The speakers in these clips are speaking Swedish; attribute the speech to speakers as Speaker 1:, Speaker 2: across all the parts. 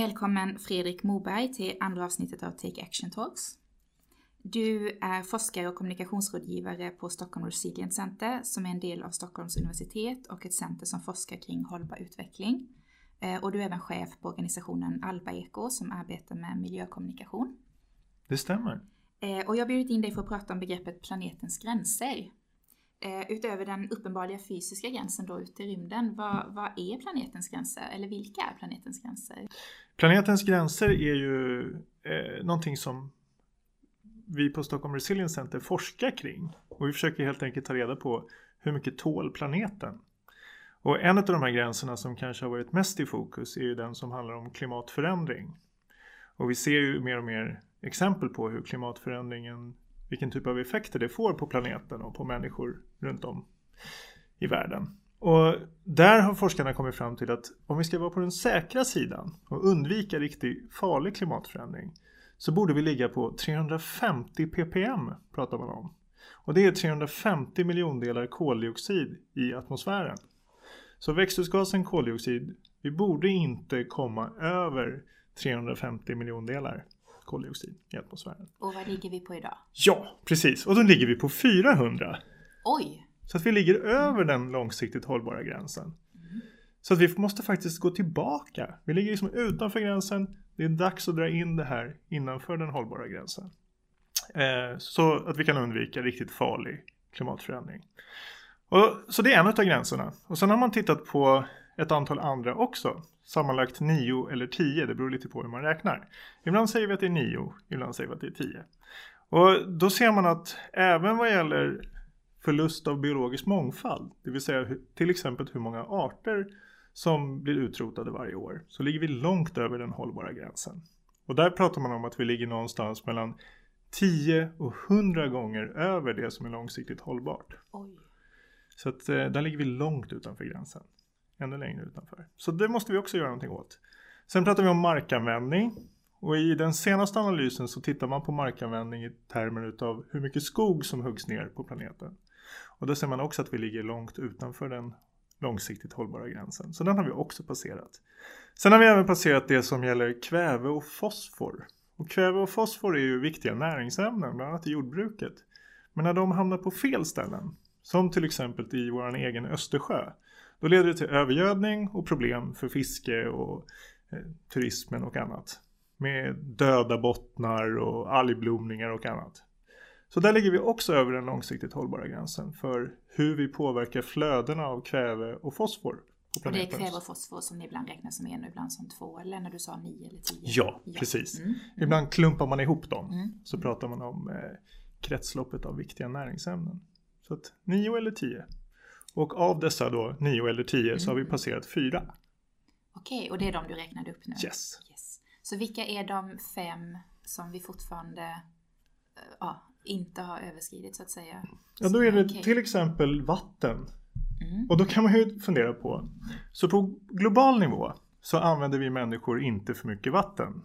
Speaker 1: Välkommen Fredrik Moberg till andra avsnittet av Take Action Talks. Du är forskare och kommunikationsrådgivare på Stockholm Resilient Center som är en del av Stockholms universitet och ett center som forskar kring hållbar utveckling. Eh, och du är även chef på organisationen Alba Eko som arbetar med miljökommunikation.
Speaker 2: Det stämmer.
Speaker 1: Eh, och jag har bjudit in dig för att prata om begreppet planetens gränser. Eh, utöver den uppenbarliga fysiska gränsen då ute i rymden, vad, vad är planetens gränser? Eller vilka är planetens gränser?
Speaker 2: Planetens gränser är ju eh, någonting som vi på Stockholm Resilience Center forskar kring. Och vi försöker helt enkelt ta reda på hur mycket tål planeten? Och en av de här gränserna som kanske har varit mest i fokus är ju den som handlar om klimatförändring. Och vi ser ju mer och mer exempel på hur klimatförändringen vilken typ av effekter det får på planeten och på människor runt om i världen. Och där har forskarna kommit fram till att om vi ska vara på den säkra sidan och undvika riktigt farlig klimatförändring så borde vi ligga på 350 ppm pratar man om. Och det är 350 miljondelar koldioxid i atmosfären. Så växthusgasen koldioxid, vi borde inte komma över 350 miljondelar koldioxid i atmosfären.
Speaker 1: Och vad ligger vi på idag?
Speaker 2: Ja, precis. Och då ligger vi på 400.
Speaker 1: Oj!
Speaker 2: Så att vi ligger över den långsiktigt hållbara gränsen. Mm. Så att vi måste faktiskt gå tillbaka. Vi ligger liksom utanför gränsen. Det är dags att dra in det här innanför den hållbara gränsen. Eh, så att vi kan undvika riktigt farlig klimatförändring. Och, så det är en av gränserna. Och sen har man tittat på ett antal andra också. Sammanlagt 9 eller 10, det beror lite på hur man räknar. Ibland säger vi att det är 9, ibland säger vi att det är 10. Och då ser man att även vad gäller förlust av biologisk mångfald, det vill säga till exempel hur många arter som blir utrotade varje år, så ligger vi långt över den hållbara gränsen. Och där pratar man om att vi ligger någonstans mellan 10 och 100 gånger över det som är långsiktigt hållbart.
Speaker 1: Oj.
Speaker 2: Så att eh, där ligger vi långt utanför gränsen ännu längre utanför. Så det måste vi också göra någonting åt. Sen pratar vi om markanvändning. Och i den senaste analysen så tittar man på markanvändning i termer utav hur mycket skog som huggs ner på planeten. Och då ser man också att vi ligger långt utanför den långsiktigt hållbara gränsen. Så den har vi också passerat. Sen har vi även passerat det som gäller kväve och fosfor. Och kväve och fosfor är ju viktiga näringsämnen, bland annat i jordbruket. Men när de hamnar på fel ställen, som till exempel i vår egen Östersjö, då leder det till övergödning och problem för fiske och eh, turismen och annat. Med döda bottnar och algblomningar och annat. Så där ligger vi också över den långsiktigt hållbara gränsen för hur vi påverkar flödena av kväve och fosfor.
Speaker 1: Och det är kväve och fosfor som ni ibland räknar som en och ibland som två, eller när du sa nio eller tio?
Speaker 2: Ja, ja. precis. Mm, mm. Ibland klumpar man ihop dem. Mm. Så pratar man om eh, kretsloppet av viktiga näringsämnen. Så att nio eller tio. Och av dessa då, nio eller tio, mm. så har vi mm. passerat fyra.
Speaker 1: Okej, och det är de du räknade upp nu?
Speaker 2: Yes.
Speaker 1: yes. Så vilka är de fem som vi fortfarande eh, ja, inte har överskridit så att säga?
Speaker 2: Ja, då är det okay. till exempel vatten. Mm. Och då kan man ju fundera på, så på global nivå så använder vi människor inte för mycket vatten.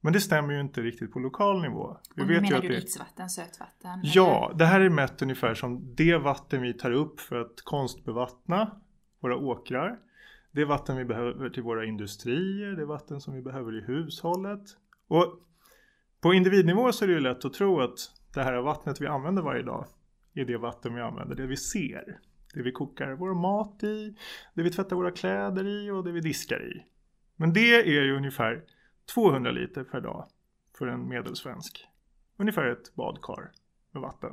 Speaker 2: Men det stämmer ju inte riktigt på lokal nivå.
Speaker 1: Vi vet menar ju att du dricksvatten, sötvatten?
Speaker 2: Ja, eller? det här är mätt ungefär som det vatten vi tar upp för att konstbevattna våra åkrar. Det vatten vi behöver till våra industrier, det vatten som vi behöver i hushållet. Och på individnivå så är det ju lätt att tro att det här vattnet vi använder varje dag är det vatten vi använder, det vi ser. Det vi kokar vår mat i, det vi tvättar våra kläder i och det vi diskar i. Men det är ju ungefär 200 liter per dag för en medelsvensk. Ungefär ett badkar med vatten.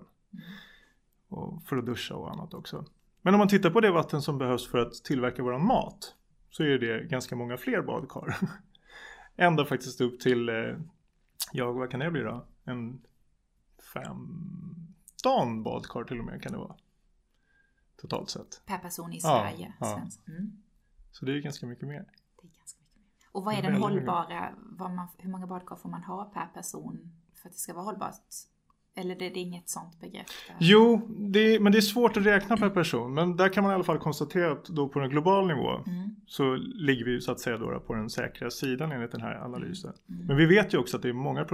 Speaker 2: Och för att duscha och annat också. Men om man tittar på det vatten som behövs för att tillverka våran mat så är det ganska många fler badkar. Ända faktiskt upp till, eh, ja vad kan det bli då? En 15 badkar till och med kan det vara. Totalt sett.
Speaker 1: Per person i Sverige. Ja, ja. Mm.
Speaker 2: Så det är ganska mycket mer.
Speaker 1: Och vad är den hållbara, man, hur många badkar får man ha per person för att det ska vara hållbart? Eller det, det är inget sånt begrepp? Där.
Speaker 2: Jo, det, men det är svårt att räkna per person. Men där kan man i alla fall konstatera att då på en global nivå mm. så ligger vi så att säga då på den säkra sidan enligt den här analysen. Mm. Men vi vet ju också att det är många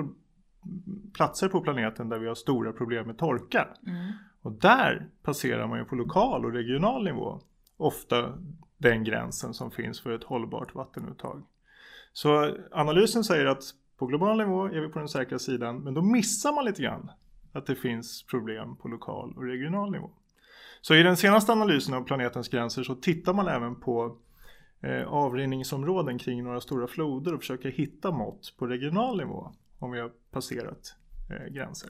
Speaker 2: platser på planeten där vi har stora problem med torka. Mm. Och där passerar man ju på lokal och regional nivå ofta den gränsen som finns för ett hållbart vattenuttag. Så analysen säger att på global nivå är vi på den säkra sidan men då missar man lite grann att det finns problem på lokal och regional nivå. Så i den senaste analysen av planetens gränser så tittar man även på eh, avrinningsområden kring några stora floder och försöker hitta mått på regional nivå om vi har passerat eh, gränser.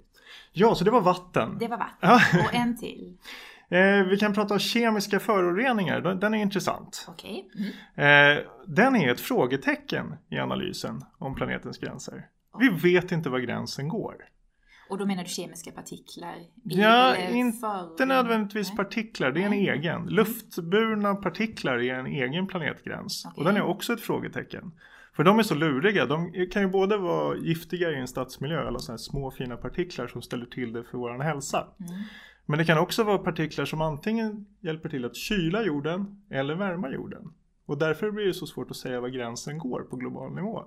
Speaker 2: Ja, så det var vatten.
Speaker 1: Det var vatten. Och en till.
Speaker 2: Eh, vi kan prata om kemiska föroreningar. Den är intressant.
Speaker 1: Okej. Mm.
Speaker 2: Eh, den är ett frågetecken i analysen om planetens gränser. Vi vet inte var gränsen går.
Speaker 1: Och då menar du kemiska partiklar?
Speaker 2: Ja,
Speaker 1: Eller
Speaker 2: inte nödvändigtvis
Speaker 1: Nej.
Speaker 2: partiklar. Det är en
Speaker 1: Nej.
Speaker 2: egen. Luftburna partiklar är en egen planetgräns.
Speaker 1: Okej.
Speaker 2: Och den är också ett frågetecken. För de är så luriga. De kan ju både vara giftiga i en stadsmiljö, alla sådana här små fina partiklar som ställer till det för vår hälsa.
Speaker 1: Mm.
Speaker 2: Men det kan också vara partiklar som antingen hjälper till att kyla jorden eller värma jorden. Och därför blir det så svårt att säga var gränsen går på global nivå.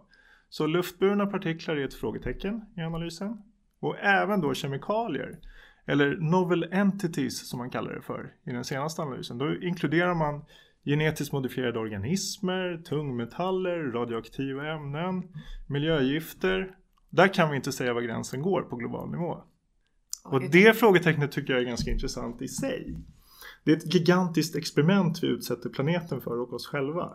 Speaker 2: Så luftburna partiklar är ett frågetecken i analysen. Och även då kemikalier, eller novel entities som man kallar det för i den senaste analysen. Då inkluderar man genetiskt modifierade organismer, tungmetaller, radioaktiva ämnen, miljögifter. Där kan vi inte säga var gränsen går på global nivå. Och det frågetecknet tycker jag är ganska intressant i sig. Det är ett gigantiskt experiment vi utsätter planeten för och oss själva.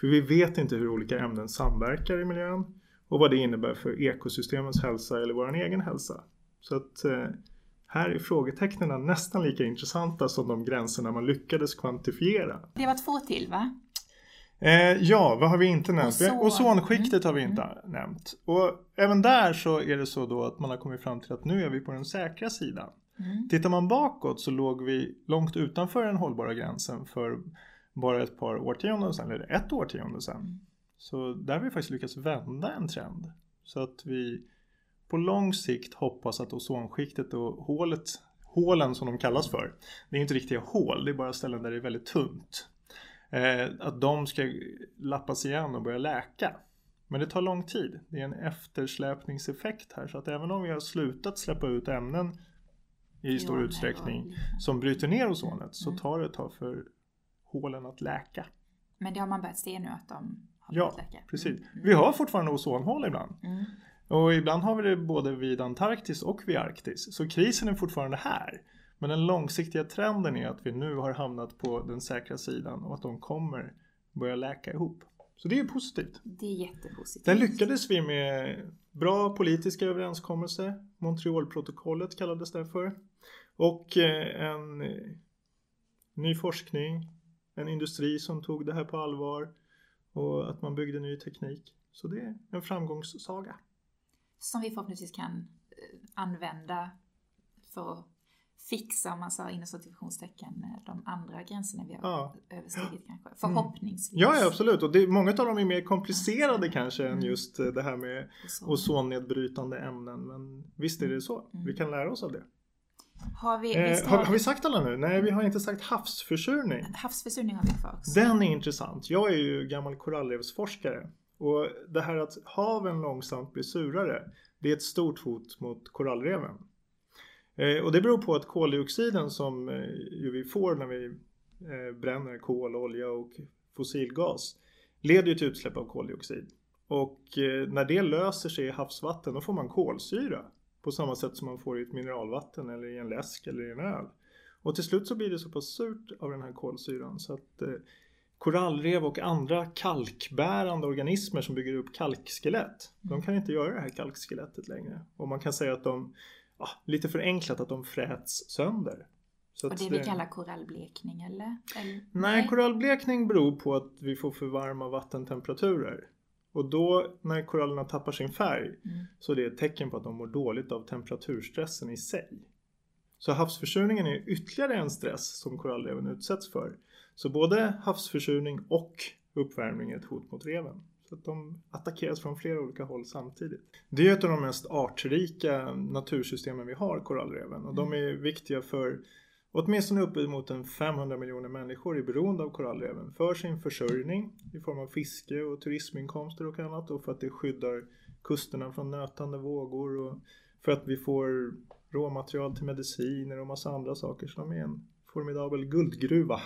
Speaker 2: För vi vet inte hur olika ämnen samverkar i miljön och vad det innebär för ekosystemens hälsa eller vår egen hälsa. Så att eh, här är frågetecknen nästan lika intressanta som de gränserna man lyckades kvantifiera.
Speaker 1: Det var två till va?
Speaker 2: Eh, ja, vad har vi inte nämnt?
Speaker 1: Ozon.
Speaker 2: Ozonskiktet har vi inte nämnt. Och även där så är det så då att man har kommit fram till att nu är vi på den säkra sidan.
Speaker 1: Mm.
Speaker 2: Tittar man bakåt så låg vi långt utanför den hållbara gränsen för bara ett par årtionden sedan, eller ett årtionde sedan.
Speaker 1: Mm.
Speaker 2: Så där har vi faktiskt lyckats vända en trend. Så att vi på lång sikt hoppas att ozonskiktet och hålet, hålen som de kallas för, det är inte riktiga hål, det är bara ställen där det är väldigt tunt. Eh, att de ska lappas igen och börja läka. Men det tar lång tid. Det är en eftersläpningseffekt här. Så att även om vi har slutat släppa ut ämnen i stor utsträckning som bryter ner ozonet så
Speaker 1: Mm.
Speaker 2: tar det ett tag för hålen att läka.
Speaker 1: Men det har man börjat se nu att de har
Speaker 2: Ja,
Speaker 1: börjat läka.
Speaker 2: precis.
Speaker 1: Mm.
Speaker 2: Vi har fortfarande ozonhål ibland.
Speaker 1: Mm.
Speaker 2: Och ibland har vi det både vid Antarktis och vid Arktis. Så krisen är fortfarande här. Men den långsiktiga trenden är att vi nu har hamnat på den säkra sidan och att de kommer börja läka ihop. Så det är positivt.
Speaker 1: Det är jättepositivt.
Speaker 2: Där lyckades vi med bra politiska överenskommelser. Montrealprotokollet kallades det för. Och eh, en ny forskning, en industri som tog det här på allvar och att man byggde ny teknik. Så det är en framgångssaga.
Speaker 1: Som vi förhoppningsvis kan eh, använda för att fixa, om man sa inom situationstecken, eh, de andra gränserna vi har
Speaker 2: Ja.
Speaker 1: överstigit kanske. Förhoppningsvis.
Speaker 2: Ja, ja absolut. Och det, många av dem är mer komplicerade kanske än
Speaker 1: Mm.
Speaker 2: just eh, det här med ozonnedbrytande ämnen. Men visst är det så.
Speaker 1: Mm.
Speaker 2: Vi kan lära oss av det.
Speaker 1: Har vi,
Speaker 2: Eh, har,
Speaker 1: har
Speaker 2: vi sagt alla nu? Nej, vi har inte sagt havsförsurning.
Speaker 1: Havsförsurning har vi för också.
Speaker 2: Den är intressant. Jag är ju gammal korallrevsforskare. Och det här att haven långsamt blir surare, det är ett stort hot mot korallreven. Eh, och det beror på att koldioxiden som eh, ju vi får när vi eh, bränner kol, olja och fossilgas leder ju till utsläpp av koldioxid. Och när det löser sig i havsvatten då får man kolsyra. På samma sätt som man får i ett mineralvatten eller i en läsk eller i en öl. Och till slut så blir det så pass surt av den här kolsyran så att korallrev och andra kalkbärande organismer som bygger upp kalkskelett. De kan inte göra det här kalkskelettet längre. Och man kan säga att de, ja, lite förenklat, att de fräts sönder. Så
Speaker 1: Och det vi kallar korallblekning eller? eller?
Speaker 2: Nej, korallblekning beror på att vi får för varma vattentemperaturer. Och då när korallerna tappar sin färg
Speaker 1: Mm.
Speaker 2: så är det ett tecken på att de mår dåligt av temperaturstressen i sig. Så havsförsurningen är ytterligare en stress som korallreven utsätts för. Så både havsförsurning och uppvärmning är ett hot mot reven. Så att de attackeras från flera olika håll samtidigt. Det är ett av de mest artrika natursystemen vi har, korallreven. Och de är viktiga för åtminstone uppemot en 500 miljoner människor är beroende av korallreven för sin försörjning i form av fiske och turisminkomster och annat och för att det skyddar kusterna från nötande vågor och för att vi får råmaterial till mediciner och massa andra saker. Så de är en formidabel guldgruva.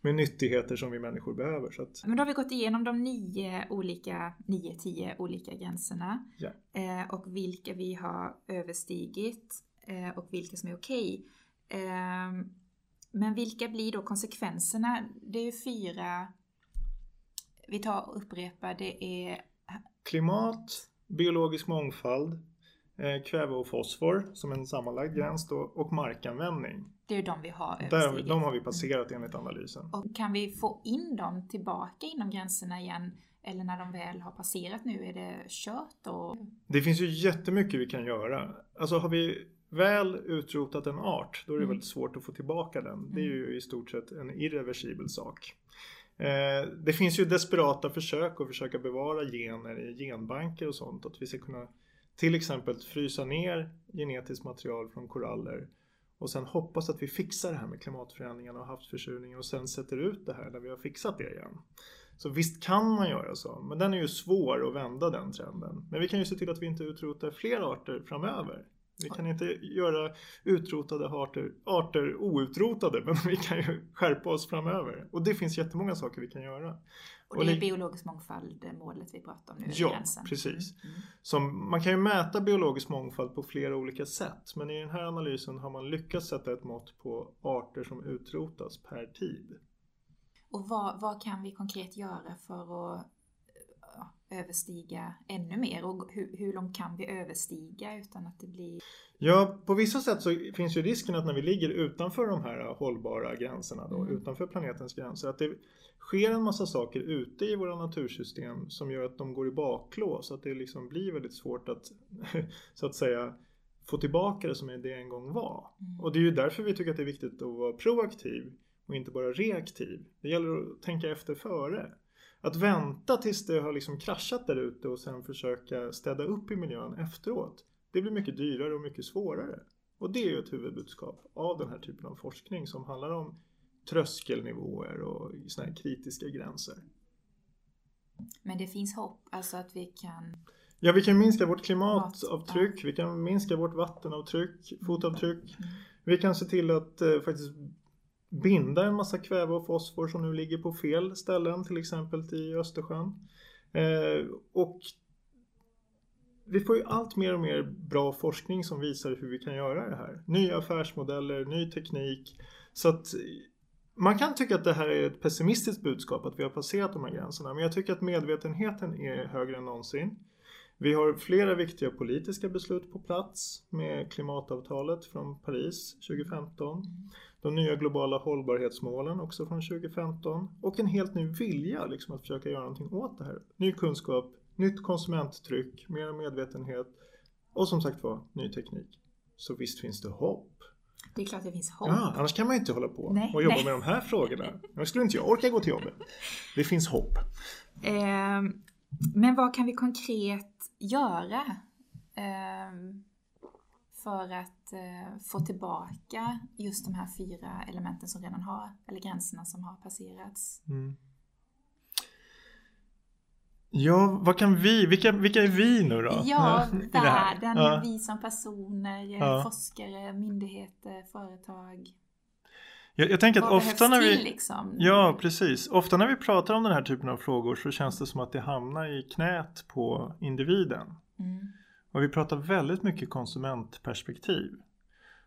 Speaker 2: Med nyttigheter som vi människor behöver. Så att,
Speaker 1: Men då har vi gått igenom de nio olika, nio, tio olika gränserna.
Speaker 2: Ja.
Speaker 1: Eh, och vilka vi har överstigit eh, och vilka som är okej. Eh, men vilka blir då konsekvenserna? Det är ju fyra, vi tar och upprepar, det är
Speaker 2: klimat, biologisk mångfald, kväve och fosfor som en sammanlagd gräns då, och markanvändning.
Speaker 1: det är ju de vi har
Speaker 2: Där,
Speaker 1: överstigit.
Speaker 2: de har vi passerat enligt analysen.
Speaker 1: Och kan vi få in dem tillbaka inom gränserna igen? Eller när de väl har passerat nu, är det kört då?
Speaker 2: Det finns ju jättemycket vi kan göra. Alltså har vi väl utrotat en art, då är det
Speaker 1: Mm.
Speaker 2: väldigt svårt att få tillbaka den. Det är ju i stort sett en irreversibel sak. Eh, det finns ju desperata försök att försöka bevara gener i genbanker och sånt. Att vi ska kunna till exempel frysa ner genetiskt material från koraller och sen hoppas att vi fixar det här med klimatförändringarna och havsförsurningen och sen sätter ut det här när vi har fixat det igen. Så visst kan man göra så, men den är ju svår att vända den trenden. Men vi kan ju se till att vi inte utrotar fler arter framöver. Vi kan inte göra utrotade arter, arter outrotade, men vi kan ju skärpa oss framöver. Och det finns jättemånga saker vi kan göra.
Speaker 1: Och det är biologisk mångfald, det målet vi pratar om nu.
Speaker 2: Ja,
Speaker 1: gränsen.
Speaker 2: precis.
Speaker 1: Mm. Mm.
Speaker 2: Som, man kan ju mäta biologisk mångfald på flera olika sätt, men i den här analysen har man lyckats sätta ett mått på arter som utrotas per tid.
Speaker 1: Och vad, vad kan vi konkret göra för att överstiga ännu mer? Och hur, hur långt kan vi överstiga utan att det blir...
Speaker 2: Ja, på vissa sätt så finns ju risken att när vi ligger utanför de här hållbara gränserna då,
Speaker 1: Mm.
Speaker 2: utanför planetens gränser, att det sker en massa saker ute i våra natursystem som gör att de går i baklås, så att det liksom blir väldigt svårt att så att säga få tillbaka det som det en gång var.
Speaker 1: Mm.
Speaker 2: Och det är ju därför vi tycker att det är viktigt att vara proaktiv och inte bara reaktiv. Det gäller att tänka efter före. Att vänta tills det har liksom kraschat där ute och sen försöka städa upp i miljön efteråt. Det blir mycket dyrare och mycket svårare. Och det är ju ett huvudbudskap av den här typen av forskning som handlar om tröskelnivåer och såna här kritiska gränser.
Speaker 1: Men det finns hopp, alltså att vi kan...
Speaker 2: Ja, vi kan minska vårt klimatavtryck, vi kan minska vårt vattenavtryck, fotavtryck.
Speaker 1: Mm.
Speaker 2: Vi kan se till att eh, faktiskt binda en massa kväve och fosfor som nu ligger på fel ställen, till exempel i Östersjön. Eh, och vi får ju allt mer och mer bra forskning som visar hur vi kan göra det här. Nya affärsmodeller, ny teknik. Så att man kan tycka att det här är ett pessimistiskt budskap att vi har passerat de här gränserna. Men jag tycker att medvetenheten är högre än någonsin. Vi har flera viktiga politiska beslut på plats med klimatavtalet från Paris 2015. De nya globala hållbarhetsmålen också från 2015. Och en helt ny vilja liksom, att försöka göra någonting åt det här. Ny kunskap, nytt konsumenttryck, mer medvetenhet och som sagt var ny teknik. Så visst finns det hopp.
Speaker 1: Det är klart det finns hopp.
Speaker 2: Ja, annars kan man ju inte hålla på
Speaker 1: Nej,
Speaker 2: och jobba
Speaker 1: nej.
Speaker 2: med de här frågorna. Annars skulle inte jag orka gå till jobbet. Det finns hopp.
Speaker 1: Ehm, men vad kan vi konkret göra ehm, för att eh, få tillbaka just de här fyra elementen som redan har, eller gränserna som har passerats?
Speaker 2: Mm. Ja, vad kan vi, vilka, vilka är vi nu då?
Speaker 1: Ja, världen,
Speaker 2: Ja.
Speaker 1: vi som personer,
Speaker 2: Ja.
Speaker 1: forskare, myndigheter, företag.
Speaker 2: Jag, jag tänker att ofta när
Speaker 1: till
Speaker 2: vi...
Speaker 1: liksom?
Speaker 2: Ja, precis. Ofta när vi pratar om den här typen av frågor så känns det som att det hamnar i knät på individen.
Speaker 1: Mm.
Speaker 2: Och vi pratar väldigt mycket konsumentperspektiv.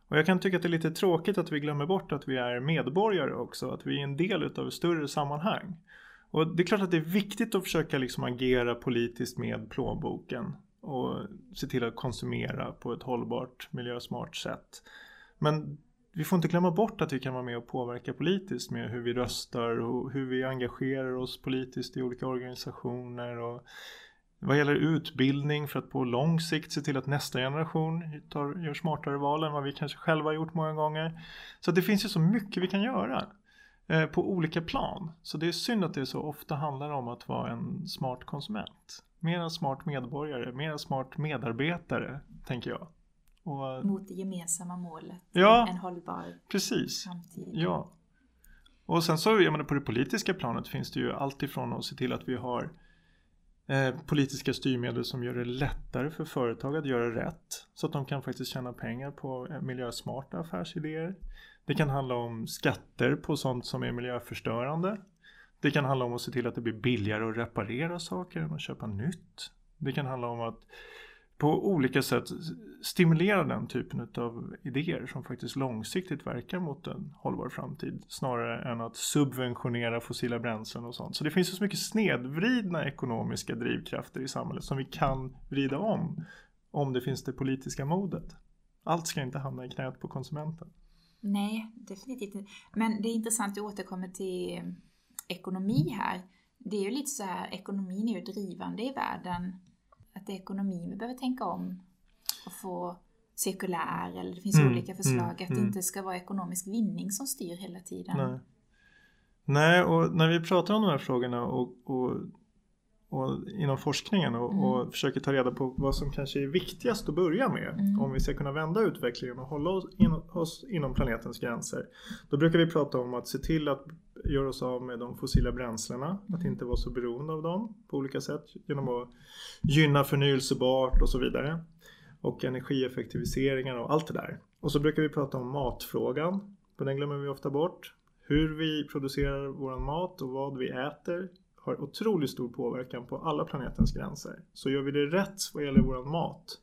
Speaker 2: Och jag kan tycka att det är lite tråkigt att vi glömmer bort att vi är medborgare också, att vi är en del utav ett större sammanhang. Och det är klart att det är viktigt att försöka liksom agera politiskt med plånboken och se till att konsumera på ett hållbart, miljösmart sätt. Men vi får inte glömma bort att vi kan vara med och påverka politiskt med hur vi röstar och hur vi engagerar oss politiskt i olika organisationer och vad gäller utbildning för att på lång sikt se till att nästa generation tar, gör smartare val än vad vi kanske själva har gjort många gånger. Så det finns ju så mycket vi kan göra eh, på olika plan. Så det är synd att det så ofta handlar om att vara en smart konsument. Mer en smart medborgare, mer en smart medarbetare, tänker jag. Och,
Speaker 1: Mot det gemensamma målet,
Speaker 2: Ja.
Speaker 1: en hållbar
Speaker 2: precis.
Speaker 1: framtid.
Speaker 2: Ja. Och sen så, jag menar på det politiska planet finns det ju allt ifrån att se till att vi har Eh, politiska styrmedel som gör det lättare för företag att göra rätt så att de kan faktiskt tjäna pengar på eh, miljösmarta affärsidéer. Det kan handla om skatter på sånt som är miljöförstörande. Det kan handla om att se till att det blir billigare att reparera saker än att köpa nytt. Det kan handla om att på olika sätt stimulera den typen av idéer som faktiskt långsiktigt verkar mot en hållbar framtid snarare än att subventionera fossila bränslen och sånt. Så det finns ju så mycket snedvridna ekonomiska drivkrafter i samhället som vi kan vrida om om det finns det politiska modet. Allt ska inte hamna i knät på konsumenten.
Speaker 1: Nej, definitivt inte. Men det är intressant att du återkommer till eh, ekonomi här. Det är ju lite så här, ekonomin är ju drivande i världen att det är ekonomin vi behöver tänka om och få cirkulär eller det finns mm, olika förslag mm, att det mm. inte ska vara ekonomisk vinning som styr hela tiden.
Speaker 2: Nej. Nej, och när vi pratar om de här frågorna och, och, och inom forskningen och, mm. och, försöker ta reda på vad som kanske är viktigast att börja med mm. om vi ska kunna vända utvecklingen och hålla oss, in, oss inom planetens gränser. Då brukar vi prata om att se till att göra oss av med de fossila bränslena, att mm. inte vara så beroende av dem på olika sätt genom att gynna förnyelsebart och så vidare. Och energieffektiviseringar och allt det där. Och så brukar vi prata om matfrågan, för den glömmer vi ofta bort. Hur vi producerar vår mat och vad vi äter har otroligt stor påverkan på alla planetens gränser. Så gör vi det rätt vad gäller vår mat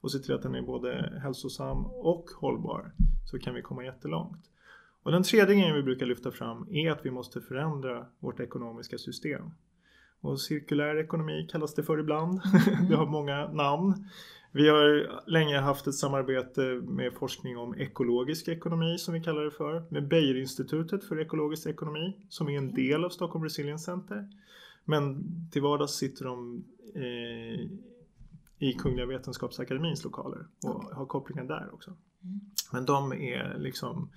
Speaker 2: och ser till att den är både hälsosam och hållbar så kan vi komma jättelångt. Och den tredje grejen vi brukar lyfta fram är att vi måste förändra vårt ekonomiska system. Och cirkulär ekonomi kallas det för ibland. Mm. det har många namn. Vi har länge haft ett samarbete med forskning om ekologisk ekonomi som vi kallar det för. Med Beijerinstitutet för ekologisk ekonomi som är en del av Stockholm Resilience Center. Men till vardags sitter de eh, i Kungliga Vetenskapsakademins lokaler och har kopplingar där också. Mm. Men de är liksom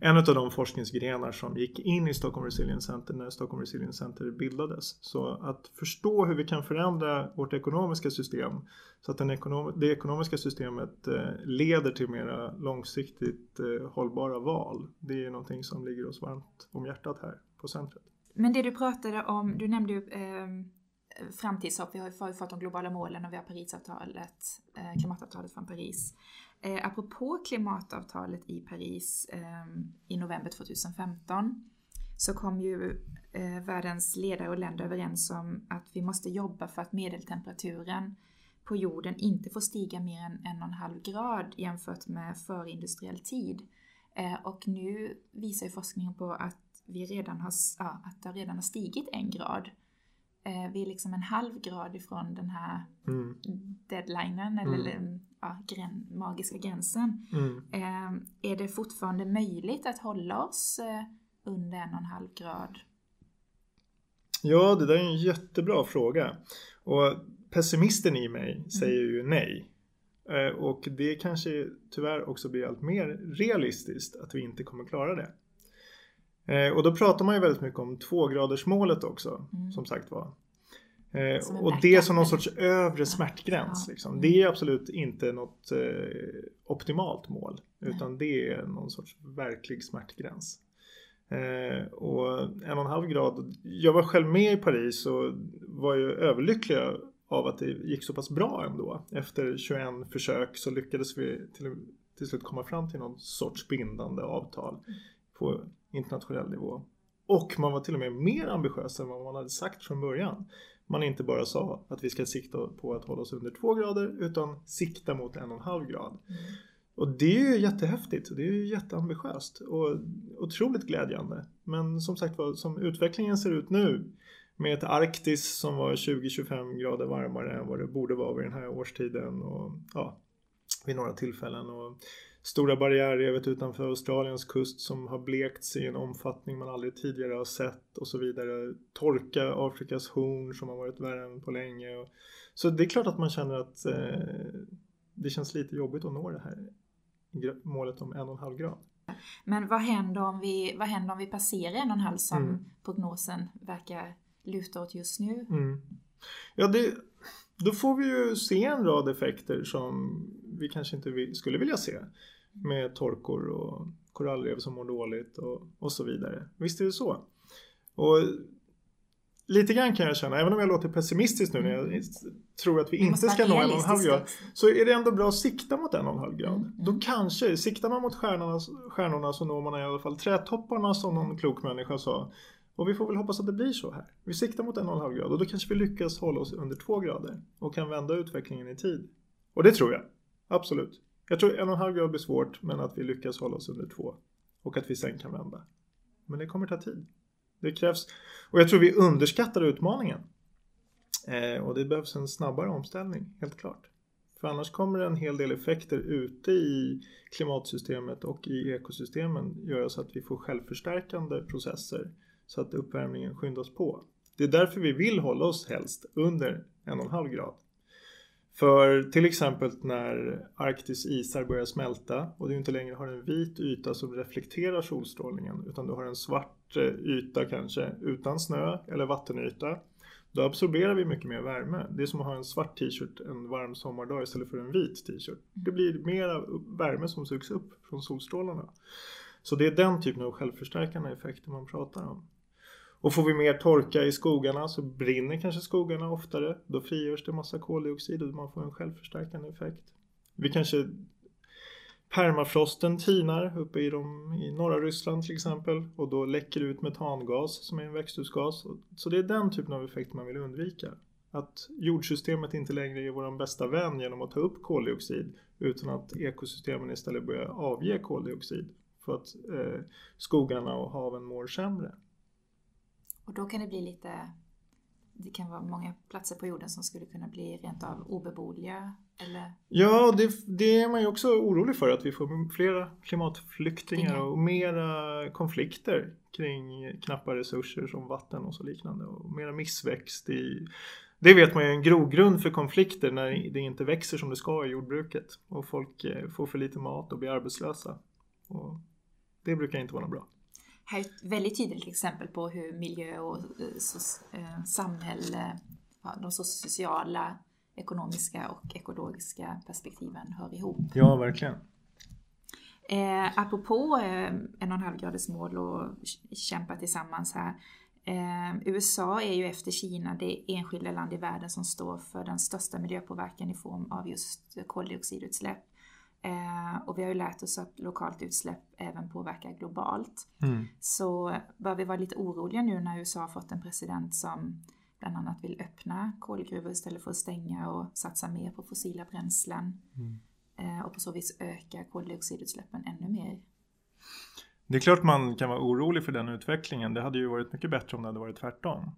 Speaker 2: en av de forskningsgrenar som gick in i Stockholm Resilience Center när Stockholm Resilience Center bildades. Så att förstå hur vi kan förändra vårt ekonomiska system så att den ekonom det ekonomiska systemet eh, leder till mera långsiktigt eh, hållbara val. Det är någonting som ligger oss varmt om hjärtat här på centret.
Speaker 1: Men det du pratade om, du nämnde ju eh, framtidshopp, vi har ju fått de globala målen och vi har Parisavtalet, eh, klimatavtalet från Paris. Eh, apropå klimatavtalet i Paris eh, i november 2015 så kom ju eh, världens ledare och länder överens om att vi måste jobba för att medeltemperaturen på jorden inte får stiga mer än en och en halv grad jämfört med förindustriell tid. Eh, och nu visar ju forskningen på att, vi redan har, ja, att det redan har stigit en grad eh, vi är liksom en halv grad ifrån den här mm. deadlinen eller mm. Ja, grän, magiska gränsen. Mm. Eh, är det fortfarande möjligt att hålla oss eh, under en och en halv grad?
Speaker 2: Ja, det där är en jättebra fråga. Och pessimisten i mig mm. säger ju nej. Eh, och det kanske tyvärr också blir allt mer realistiskt att vi inte kommer klara det. Eh, och då pratar man ju väldigt mycket om tvågradersmålet också, mm. som sagt var. Eh, och det som någon sorts övre smärtgräns. Ja. Liksom. Det är absolut inte något eh, optimalt mål. Utan det är någon sorts verklig smärtgräns. Eh, och en och en halv grad. Jag var själv med i Paris och var ju överlycklig av att det gick så pass bra ändå. Efter 21 försök så lyckades vi till, till slut komma fram till någon sorts bindande avtal. Mm på internationell nivå. Och man var till och med mer ambitiös än vad man hade sagt från början. Man inte bara sa att vi ska sikta på att hålla oss under två grader utan sikta mot en och en halv grad. Och det är ju jättehäftigt. Det är ju jätteambitiöst och otroligt glädjande. Men som sagt var, som utvecklingen ser ut nu med ett Arktis som var 20-25 grader varmare än vad det borde vara vid den här årstiden och ja, vid några tillfällen. Och Stora barriärrevet utanför Australiens kust som har blekts i en omfattning man aldrig tidigare har sett och så vidare. Torka Afrikas horn som har varit värre än på länge. Så det är klart att man känner att eh, det känns lite jobbigt att nå det här målet om en och en halv grad.
Speaker 1: Men vad händer om vi, vad händer om vi passerar en och en halv som mm. prognosen verkar luta åt just nu?
Speaker 2: Mm. Ja, det, då får vi ju se en rad effekter som vi kanske inte skulle vilja se. Med torkor och korallrev som mår dåligt och, och så vidare. Visst är det så. Och lite grann kan jag känna, även om jag låter pessimistisk nu när jag
Speaker 1: Mm.
Speaker 2: tror att vi inte ska nå en och en halv grad. Så är det ändå bra att sikta mot en och en halv grad.
Speaker 1: Mm,
Speaker 2: Då
Speaker 1: mm.
Speaker 2: kanske, siktar man mot stjärnorna, stjärnorna så når man i alla fall trädtopparna som någon klok människa sa. Och vi får väl hoppas att det blir så här. Vi siktar mot en och en halv grad och då kanske vi lyckas hålla oss under två grader och kan vända utvecklingen i tid. Och det tror jag. Absolut. Jag tror en och en halv grad blir svårt men att vi lyckas hålla oss under två. Och att vi sen kan vända. Men det kommer ta tid. Det krävs. Och jag tror vi underskattar utmaningen. Eh, och det behövs en snabbare omställning, helt klart. För annars kommer en hel del effekter ute i klimatsystemet och i ekosystemen göra så att vi får självförstärkande processer så att uppvärmningen skyndas på. Det är därför vi vill hålla oss helst under en och en halv grad. För till exempel när Arktis isar börjar smälta och du inte längre har en vit yta som reflekterar solstrålningen utan du har en svart eh, yta kanske utan snö eller vattenyta. Då absorberar vi mycket mer värme. Det är som att ha en svart t-shirt en varm sommardag istället för en vit t-shirt. Det blir mer värme som sugs upp från solstrålarna. Så det är den typen av självförstärkande effekter man pratar om. Och får vi mer torka i skogarna så brinner kanske skogarna oftare. Då frigörs det massa koldioxid och man får en självförstärkande effekt. Vi kanske Permafrosten tinar uppe i, de, i norra Ryssland till exempel och då läcker det ut metangas som är en växthusgas. Så det är den typen av effekt man vill undvika. Att jordsystemet inte längre är vår bästa vän genom att ta upp koldioxid utan att ekosystemen istället börjar avge koldioxid för att eh, skogarna och haven mår sämre.
Speaker 1: Och då kan det bli lite, det kan vara många platser på jorden som skulle kunna bli rent av obeboeliga. Eller?
Speaker 2: Ja, det, det är man ju också orolig för att vi får flera klimatflyktingar
Speaker 1: Inga.
Speaker 2: och mera konflikter kring knappa resurser som vatten och så liknande och mera missväxt i det vet man ju är en grogrund för konflikter när det inte växer som det ska i jordbruket och folk eh, får för lite mat och blir arbetslösa. Och det brukar inte vara bra.
Speaker 1: Här är ett väldigt tydligt exempel på hur miljö och eh, eh, samhälle, de sociala, ekonomiska och ekologiska perspektiven hör ihop.
Speaker 2: Ja, verkligen.
Speaker 1: Eh, apropå eh, en och en halv graders mål och kämpa tillsammans här. Eh, USA är ju efter Kina det enskilda land i världen som står för den största miljöpåverkan i form av just koldioxidutsläpp. Eh, och vi har ju lärt oss att lokalt utsläpp även påverkar globalt.
Speaker 2: Mm.
Speaker 1: Så bör vi vara lite oroliga nu när USA har fått en president som bland annat vill öppna kolgruvor istället för att stänga och satsa mer på fossila bränslen.
Speaker 2: Mm.
Speaker 1: Eh, och på så vis öka koldioxidutsläppen ännu mer.
Speaker 2: Det är klart man kan vara orolig för den utvecklingen. Det hade ju varit mycket bättre om det hade varit tvärtom.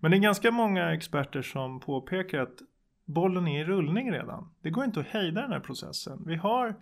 Speaker 2: Men det är ganska många experter som påpekar att bollen är i rullning redan. Det går inte att hejda den här processen. Vi har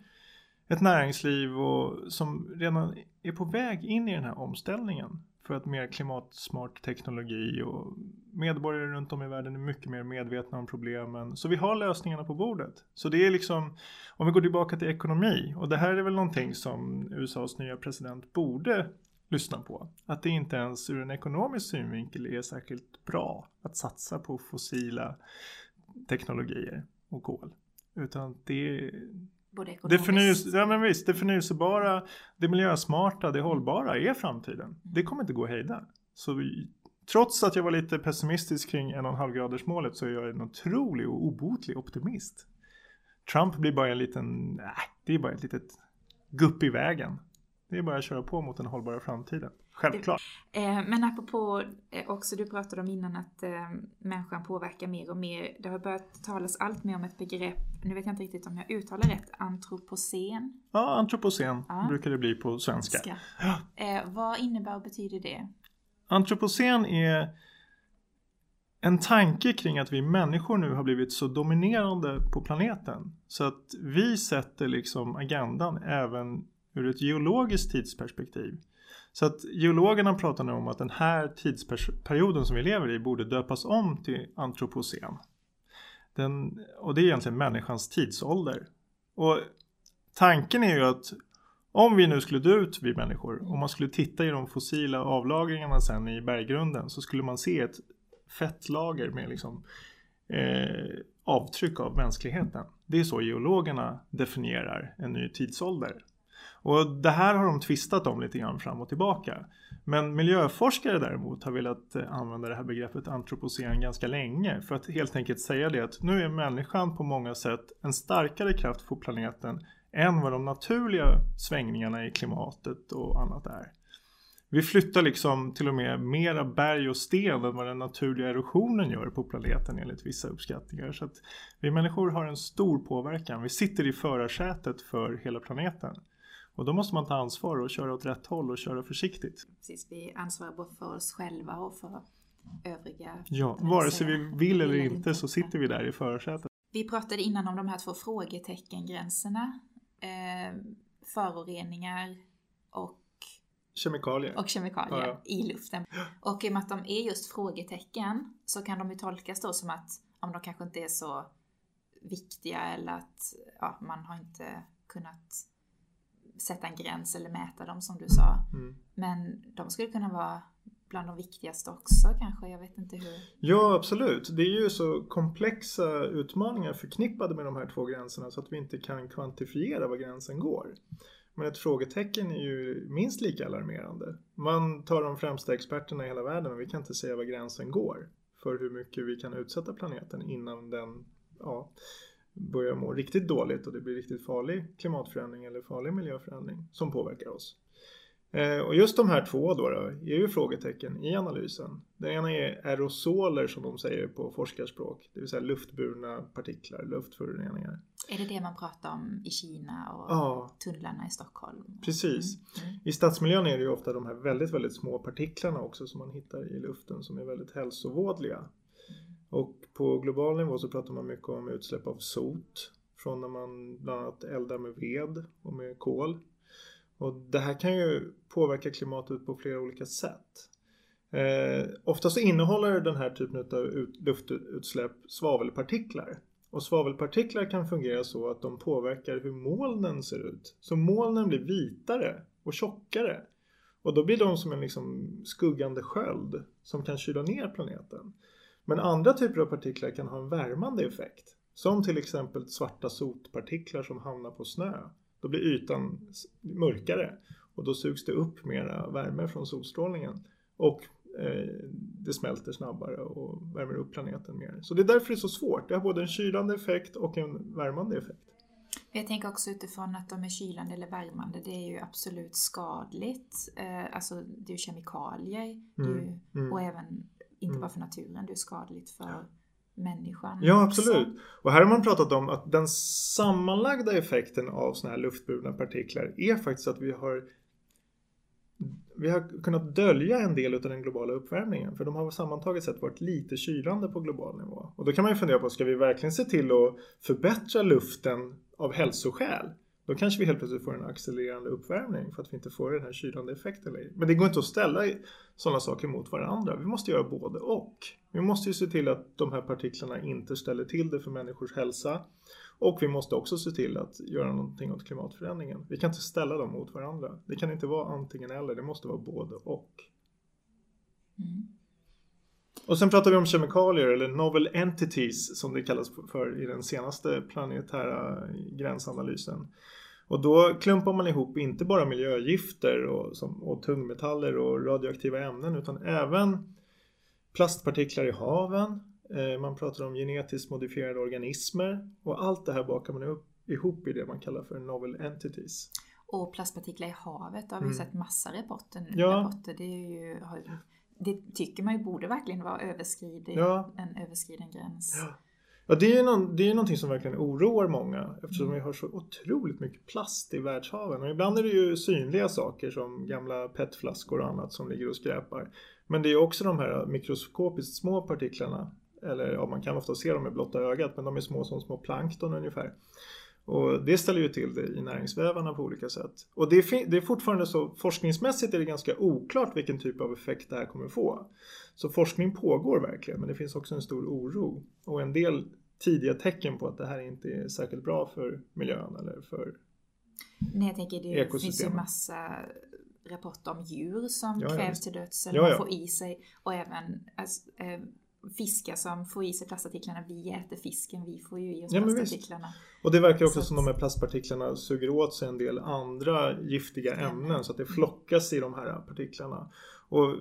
Speaker 2: ett näringsliv och, som redan är på väg in i den här omställningen för att mer klimatsmart teknologi och medborgare runt om i världen är mycket mer medvetna om problemen. Så vi har lösningarna på bordet. Så det är liksom, om vi går tillbaka till ekonomi och det här är väl någonting som USAs nya president borde lyssna på. Att det inte ens ur en ekonomisk synvinkel är särskilt bra att satsa på fossila teknologier och kol. Utan det
Speaker 1: Både
Speaker 2: det, förnyelse, ja, men visst, det förnyelsebara, det miljösmarta, det hållbara är framtiden. Det kommer inte gå att hejda. Så vi, trots att jag var lite pessimistisk kring en och en halv graders målet så är jag en otrolig och obotlig optimist. Trump blir bara en liten, nej, det är bara ett litet gupp i vägen. Det är bara att köra på mot den hållbara framtiden. Självklart.
Speaker 1: Eh, men apropå eh, också, du pratade om innan att eh, människan påverkar mer och mer. Det har börjat talas allt mer om ett begrepp, nu vet jag inte riktigt om jag uttalar rätt, antropocen.
Speaker 2: Ja, antropocen
Speaker 1: Ja.
Speaker 2: brukar det bli på svenska.
Speaker 1: Ska.
Speaker 2: Ja.
Speaker 1: Eh, vad innebär och betyder det?
Speaker 2: Antropocen är en tanke kring att vi människor nu har blivit så dominerande på planeten. Så att vi sätter liksom agendan även ur ett geologiskt tidsperspektiv. Så att geologerna pratar nu om att den här tidsperioden som vi lever i borde döpas om till antropocen. Den, och det är egentligen människans tidsålder. Och tanken är ju att om vi nu skulle dö ut, vi människor, om man skulle titta i de fossila avlagringarna sen i berggrunden så skulle man se ett fettlager med liksom, eh, avtryck av mänskligheten. Det är så geologerna definierar en ny tidsålder. Och det här har de tvistat om lite grann fram och tillbaka. Men miljöforskare däremot har velat eh, använda det här begreppet antropocen ganska länge för att helt enkelt säga det att nu är människan på många sätt en starkare kraft på planeten än vad de naturliga svängningarna i klimatet och annat är. Vi flyttar liksom till och med mera berg och sten än vad den naturliga erosionen gör på planeten enligt vissa uppskattningar. Så att vi människor har en stor påverkan. Vi sitter i förarsätet för hela planeten. Och då måste man ta ansvar och köra åt rätt håll och köra försiktigt.
Speaker 1: Precis, vi ansvarar både för oss själva och för övriga.
Speaker 2: Ja, vare sig vi vill eller inte så sitter vi där i förarsätet.
Speaker 1: Vi pratade innan om de här två frågeteckengränserna. Eh, föroreningar och
Speaker 2: Kemikalier.
Speaker 1: och kemikalier
Speaker 2: Ja, ja.
Speaker 1: i luften. Och i och med att de är just frågetecken så kan de ju tolkas då som att om de kanske inte är så viktiga eller att ja, man har inte kunnat sätta en gräns eller mäta dem som du sa.
Speaker 2: Mm.
Speaker 1: Men de skulle kunna vara bland de viktigaste också kanske. Jag vet inte hur.
Speaker 2: Ja, absolut. Det är ju så komplexa utmaningar förknippade med de här två gränserna så att vi inte kan kvantifiera var gränsen går. Men ett frågetecken är ju minst lika alarmerande. Man tar de främsta experterna i hela världen men vi kan inte säga var gränsen går för hur mycket vi kan utsätta planeten innan den ja, börjar må riktigt dåligt och det blir riktigt farlig klimatförändring eller farlig miljöförändring som påverkar oss. Eh, Och just de här två då, då är ju frågetecken i analysen. Det ena är aerosoler som de säger på forskarspråk, det vill säga luftburna partiklar, luftföroreningar.
Speaker 1: Är det det man pratar om i Kina och
Speaker 2: Ja,
Speaker 1: tunnlarna i Stockholm?
Speaker 2: precis.
Speaker 1: Mm. Mm.
Speaker 2: I stadsmiljön är det ju ofta de här väldigt, väldigt små partiklarna också som man hittar i luften som är väldigt hälsovådliga. Och på global nivå så pratar man mycket om utsläpp av sot från när man bland annat eldar med ved och med kol. Och det här kan ju påverka klimatet på flera olika sätt. Eh, ofta så innehåller den här typen av ut, luftutsläpp svavelpartiklar. Och svavelpartiklar kan fungera så att de påverkar hur molnen ser ut. Så molnen blir vitare och tjockare. Och då blir de som en liksom skuggande sköld som kan kyla ner planeten. Men andra typer av partiklar kan ha en värmande effekt. Som till exempel svarta sotpartiklar som hamnar på snö. Då blir ytan mörkare och då sugs det upp mera värme från solstrålningen. Och eh, det smälter snabbare och värmer upp planeten mer. Så det är därför det är så svårt. Det har både en kylande effekt och en värmande effekt.
Speaker 1: Jag tänker också utifrån att de är kylande eller värmande, det är ju absolut skadligt. Eh, alltså det är ju kemikalier är ju,
Speaker 2: mm.
Speaker 1: och även, inte
Speaker 2: Mm.
Speaker 1: bara för naturen, det är skadligt för människan.
Speaker 2: Ja,
Speaker 1: också.
Speaker 2: absolut. Och här har man pratat om att den sammanlagda effekten av sådana här luftburna partiklar är faktiskt att vi har vi har kunnat dölja en del av den globala uppvärmningen för de har sammantaget sett varit lite kylande på global nivå. Och då kan man ju fundera på, ska vi verkligen se till att förbättra luften av hälsoskäl? Då kanske vi helt plötsligt får en accelererande uppvärmning för att vi inte får den här kylande effekten längre. Men det går inte att ställa sådana saker mot varandra. Vi måste göra både och. Vi måste ju se till att de här partiklarna inte ställer till det för människors hälsa. Och vi måste också se till att göra någonting åt klimatförändringen. Vi kan inte ställa dem mot varandra. Det kan inte vara antingen eller, det måste vara både och.
Speaker 1: Mm.
Speaker 2: Och sen pratar vi om kemikalier eller novel entities som det kallas för i den senaste planetära gränsanalysen. Och då klumpar man ihop inte bara miljögifter och, som, och tungmetaller och radioaktiva ämnen utan även plastpartiklar i haven. Eh, man pratar om genetiskt modifierade organismer och allt det här bakar man upp, ihop i det man kallar för novel entities.
Speaker 1: Och plastpartiklar i havet, har vi
Speaker 2: Mm.
Speaker 1: sett massa rapporter nu.
Speaker 2: Ja.
Speaker 1: Rapporter, det, är ju, har, ju- det tycker man ju borde verkligen vara överskriden,
Speaker 2: Ja.
Speaker 1: en överskriden gräns.
Speaker 2: Ja. Ja, det är ju någon, det är ju någonting som verkligen oroar många eftersom
Speaker 1: Mm.
Speaker 2: vi har så otroligt mycket plast i världshaven. Och ibland är det ju synliga saker som gamla petflaskor och annat som ligger och skräpar. Men det är också de här mikroskopiskt små partiklarna. Eller ja, man kan ofta se dem med blotta ögat men de är små som små plankton ungefär. Och det ställer ju till det i näringsvävarna på olika sätt. Och det är, det är fortfarande så, forskningsmässigt är det ganska oklart vilken typ av effekt det här kommer få. Så forskning pågår verkligen men det finns också en stor oro och en del tidiga tecken på att det här inte är särskilt bra för miljön eller för...
Speaker 1: Nej, jag tänker det finns ju massa rapporter om djur som
Speaker 2: Ja, ja,
Speaker 1: kvävs
Speaker 2: visst.
Speaker 1: till döds eller
Speaker 2: Ja, ja.
Speaker 1: får i sig och även alltså, eh, fiskar som får i sig plastartiklarna. Vi äter fisken, vi får ju i oss
Speaker 2: Ja,
Speaker 1: plastartiklarna.
Speaker 2: Och det verkar också
Speaker 1: Så att-
Speaker 2: som de här plastpartiklarna suger åt sig en del andra giftiga
Speaker 1: Ämnen.
Speaker 2: ämnen så att det flockas i de här partiklarna. Och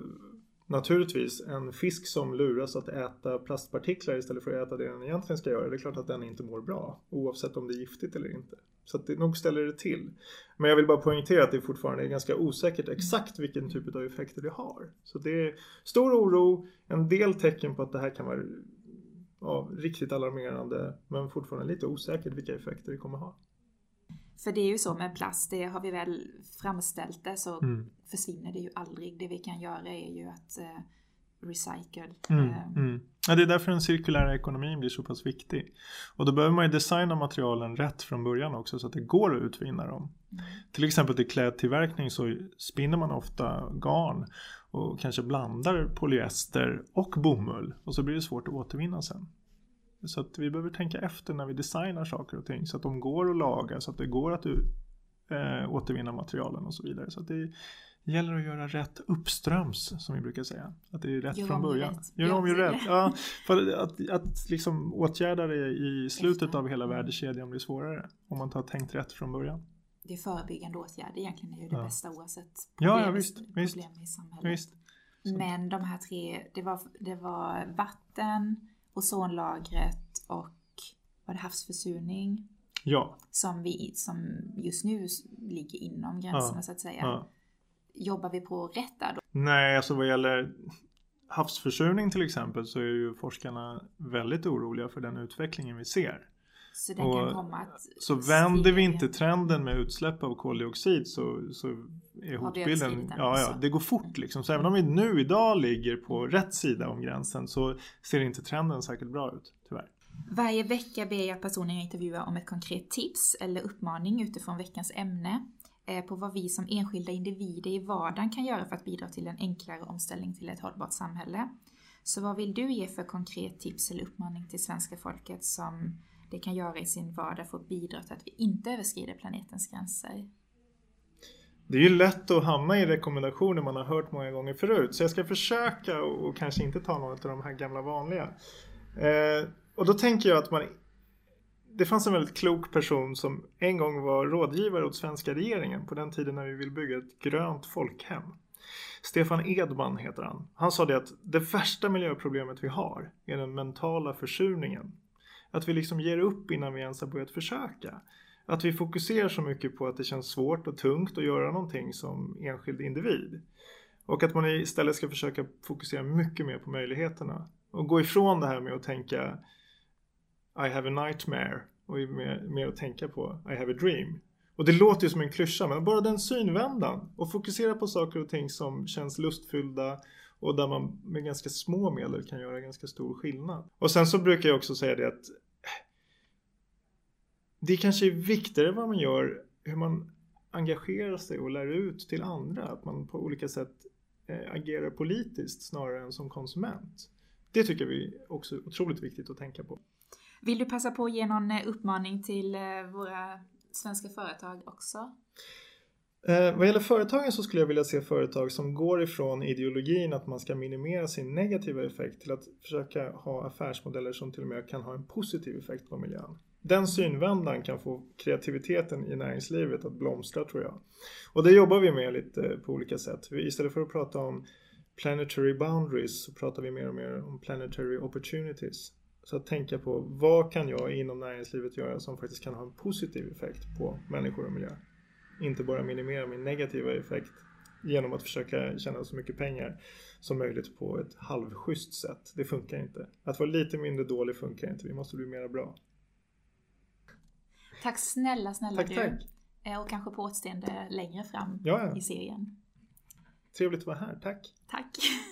Speaker 2: naturligtvis, en fisk som luras att äta plastpartiklar istället för att äta det den egentligen ska göra, det är klart att den inte mår bra. Oavsett om det är giftigt eller inte. Så att det nog ställer det till. Men jag vill bara poängtera att det fortfarande är ganska osäkert exakt vilken typ av effekter det har. Så det är stor oro, en del tecken på att det här kan vara ja, riktigt alarmerande men fortfarande lite osäkert vilka effekter det kommer ha.
Speaker 1: För det är ju så med plast, det har vi väl framställt det så
Speaker 2: Mm.
Speaker 1: försvinner det ju aldrig. Det vi kan göra är ju att eh, recycle.
Speaker 2: Mm,
Speaker 1: eh,
Speaker 2: mm. Ja, det är därför den cirkulära ekonomin blir så pass viktig. Och då behöver man ju designa materialen rätt från början också så att det går att utvinna dem.
Speaker 1: Mm.
Speaker 2: Till exempel till klädtillverkning så spinner man ofta garn och kanske blandar polyester och bomull och så blir det svårt att återvinna sen. Så att vi behöver tänka efter när vi designar saker och ting så att de går att laga så att det går att äh, återvinna materialen och så vidare. Så att det gäller att göra rätt uppströms som vi brukar säga. Att det är rätt
Speaker 1: Gör
Speaker 2: från början.
Speaker 1: rätt.
Speaker 2: Gör
Speaker 1: Ja,
Speaker 2: om, gör rätt. Ja, för att, att liksom åtgärda det i slutet
Speaker 1: Efter.
Speaker 2: av hela
Speaker 1: Mm.
Speaker 2: värdekedjan blir svårare. Om man tar tänkt rätt från början.
Speaker 1: Det är förebyggande åtgärder egentligen, är ju det
Speaker 2: Ja.
Speaker 1: bästa oavsett
Speaker 2: Ja, ja,
Speaker 1: problem,
Speaker 2: visst, visst.
Speaker 1: problem i samhället.
Speaker 2: Visst.
Speaker 1: Men de här tre, det var, det var vatten, ozonlagret och var det havsförsurning
Speaker 2: Ja.
Speaker 1: som, vi, som just nu ligger inom gränserna
Speaker 2: Ja,
Speaker 1: så att säga.
Speaker 2: ja.
Speaker 1: Jobbar vi på rätt där då?
Speaker 2: Nej, alltså vad gäller havsförsurning till exempel så är ju forskarna väldigt oroliga för den utvecklingen vi ser.
Speaker 1: Så den
Speaker 2: Och
Speaker 1: kan komma att
Speaker 2: Så vänder vi inte trenden med utsläpp av koldioxid så, så är hotbilden, ja, ja, det går fort liksom. Så även om vi nu idag ligger på rätt sida om gränsen så ser inte trenden särskilt bra ut, tyvärr.
Speaker 1: Varje vecka ber jag personer jag intervjuar om ett konkret tips eller uppmaning utifrån veckans ämne eh, på vad vi som enskilda individer i vardagen kan göra för att bidra till en enklare omställning till ett hållbart samhälle. Så vad vill du ge för konkret tips eller uppmaning till svenska folket som det kan göra i sin vardag för att bidra till att vi inte överskrider planetens gränser?
Speaker 2: Det är ju lätt att hamna i rekommendationer man har hört många gånger förut. Så jag ska försöka och, kanske inte ta någon av de här gamla vanliga. Eh, och då tänker jag att man... Det fanns en väldigt klok person som en gång var rådgivare åt svenska regeringen på den tiden när vi vill bygga ett grönt folkhem. Stefan Edman heter han. Han sa det att det värsta miljöproblemet vi har är den mentala försurningen. Att vi liksom ger upp innan vi ens har börjat försöka. Att vi fokuserar så mycket på att det känns svårt och tungt att göra någonting som enskild individ. Och att man istället ska försöka fokusera mycket mer på möjligheterna. Och gå ifrån det här med att tänka I have a nightmare och mer, mer att tänka på I have a dream. Och det låter ju som en klyscha men bara den synvändan och fokusera på saker och ting som känns lustfyllda och där man med ganska små medel kan göra ganska stor skillnad. Och sen så brukar jag också säga det att det kanske är viktigare vad man gör, hur man engagerar sig och lär ut till andra. Att man på olika sätt eh, agerar politiskt snarare än som konsument. Det tycker vi också är otroligt viktigt att tänka på.
Speaker 1: Vill du passa på att ge någon eh, uppmaning till eh, våra svenska företag också?
Speaker 2: Eh, vad gäller företagen så skulle jag vilja se företag som går ifrån ideologin att man ska minimera sin negativa effekt till att försöka ha affärsmodeller som till och med kan ha en positiv effekt på miljön. Den synvändan kan få kreativiteten i näringslivet att blomstra tror jag. Och det jobbar vi med lite eh, på olika sätt. Vi, istället för att prata om planetary boundaries så pratar vi mer och mer om planetary opportunities. Så att tänka på vad kan jag inom näringslivet göra som faktiskt kan ha en positiv effekt på människor och miljö. Inte bara minimera min negativa effekt genom att försöka tjäna så mycket pengar som möjligt på ett halvschysst sätt. Det funkar inte. Att vara lite mindre dålig funkar inte. Vi måste bli mera bra.
Speaker 1: Tack snälla, snälla
Speaker 2: Tack,
Speaker 1: du.
Speaker 2: tack.
Speaker 1: Eh, Och kanske på återseende längre fram
Speaker 2: Ja, ja.
Speaker 1: i serien.
Speaker 2: Trevligt att vara här. Tack.
Speaker 1: Tack.